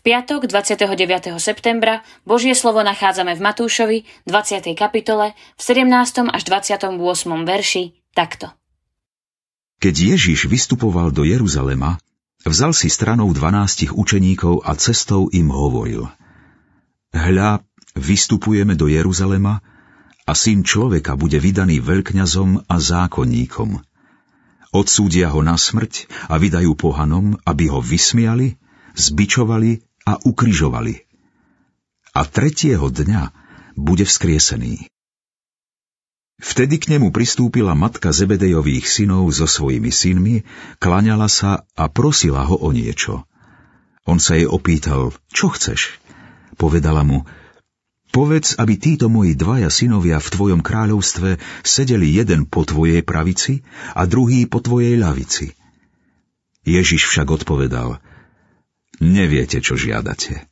piatok 29. septembra Božie slovo nachádzame v Matúšovi 20. kapitole v 17. až 28. verši takto. Keď Ježiš vystupoval do Jeruzalema, vzal si stranou dvanástich učeníkov a cestou im hovoril. Hľa, vystupujeme do Jeruzalema a syn človeka bude vydaný veľkňazom a zákonníkom. Odsúdia ho na smrť a vydajú pohanom, aby ho vysmiali, zbičovali a ukrižovali. A tretieho dňa bude vzkriesený. Vtedy k nemu pristúpila matka Zebedejových synov so svojimi synmi, klaňala sa a prosila ho o niečo. On sa jej opýtal, čo chceš? Povedala mu, povedz, aby títo moji dvaja synovia v tvojom kráľovstve sedeli jeden po tvojej pravici a druhý po tvojej ľavici. Ježiš však odpovedal, neviete, čo žiadate.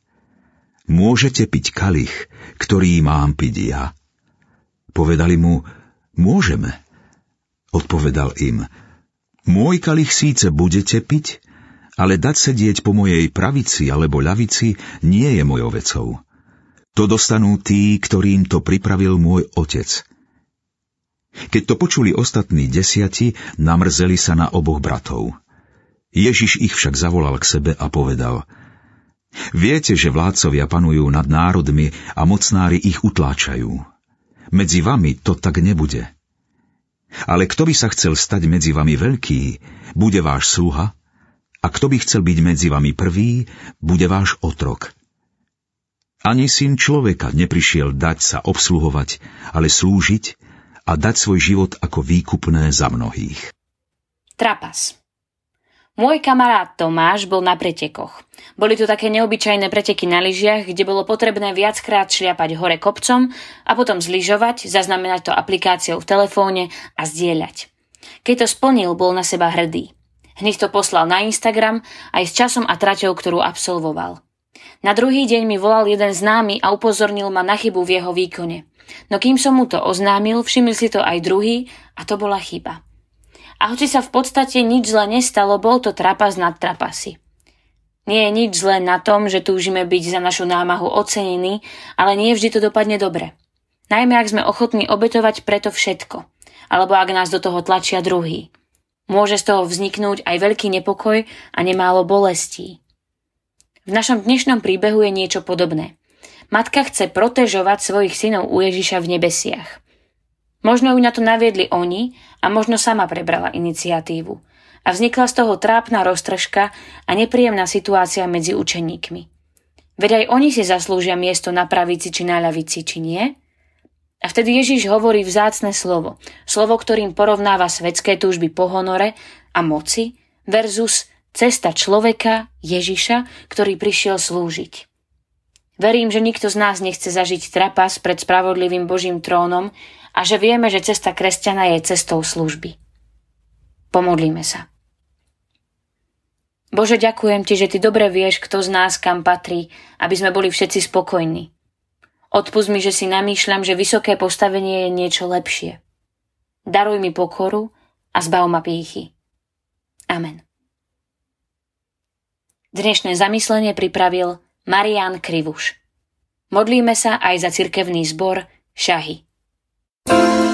Môžete piť kalich, ktorý mám piť ja. Povedali mu, môžeme. Odpovedal im, môj kalich síce budete piť, ale dať sedieť po mojej pravici alebo ľavici nie je mojou vecou. To dostanú tí, ktorým to pripravil môj otec. Keď to počuli ostatní desiati, namrzeli sa na oboch bratov. Ježiš ich však zavolal k sebe a povedal Viete, že vládcovia panujú nad národmi a mocnári ich utláčajú. Medzi vami to tak nebude. Ale kto by sa chcel stať medzi vami veľký, bude váš sluha, a kto by chcel byť medzi vami prvý, bude váš otrok. Ani syn človeka neprišiel dať sa obsluhovať, ale slúžiť a dať svoj život ako výkupné za mnohých. Trapas môj kamarát Tomáš bol na pretekoch. Boli tu také neobyčajné preteky na lyžiach, kde bolo potrebné viackrát šliapať hore kopcom a potom zlyžovať, zaznamenať to aplikáciou v telefóne a zdieľať. Keď to splnil, bol na seba hrdý. Hneď to poslal na Instagram aj s časom a traťou, ktorú absolvoval. Na druhý deň mi volal jeden známy a upozornil ma na chybu v jeho výkone. No kým som mu to oznámil, všimli si to aj druhý a to bola chyba. A hoci sa v podstate nič zle nestalo, bol to trapas nad trapasy. Nie je nič zlé na tom, že túžime byť za našu námahu ocenení, ale nie vždy to dopadne dobre. Najmä ak sme ochotní obetovať preto všetko, alebo ak nás do toho tlačia druhý. Môže z toho vzniknúť aj veľký nepokoj a nemálo bolestí. V našom dnešnom príbehu je niečo podobné. Matka chce protežovať svojich synov u Ježiša v nebesiach. Možno ju na to naviedli oni a možno sama prebrala iniciatívu. A vznikla z toho trápna roztržka a nepríjemná situácia medzi učeníkmi. Veď aj oni si zaslúžia miesto na pravici či na ľavici, či nie? A vtedy Ježiš hovorí vzácne slovo. Slovo, ktorým porovnáva svetské túžby po honore a moci versus cesta človeka, Ježiša, ktorý prišiel slúžiť. Verím, že nikto z nás nechce zažiť trapas pred spravodlivým Božím trónom a že vieme, že cesta kresťana je cestou služby. Pomodlíme sa. Bože, ďakujem Ti, že Ty dobre vieš, kto z nás kam patrí, aby sme boli všetci spokojní. Odpust mi, že si namýšľam, že vysoké postavenie je niečo lepšie. Daruj mi pokoru a zbav ma pýchy. Amen. Dnešné zamyslenie pripravil Marian Krivuš. Modlíme sa aj za cirkevný zbor Šahy. you.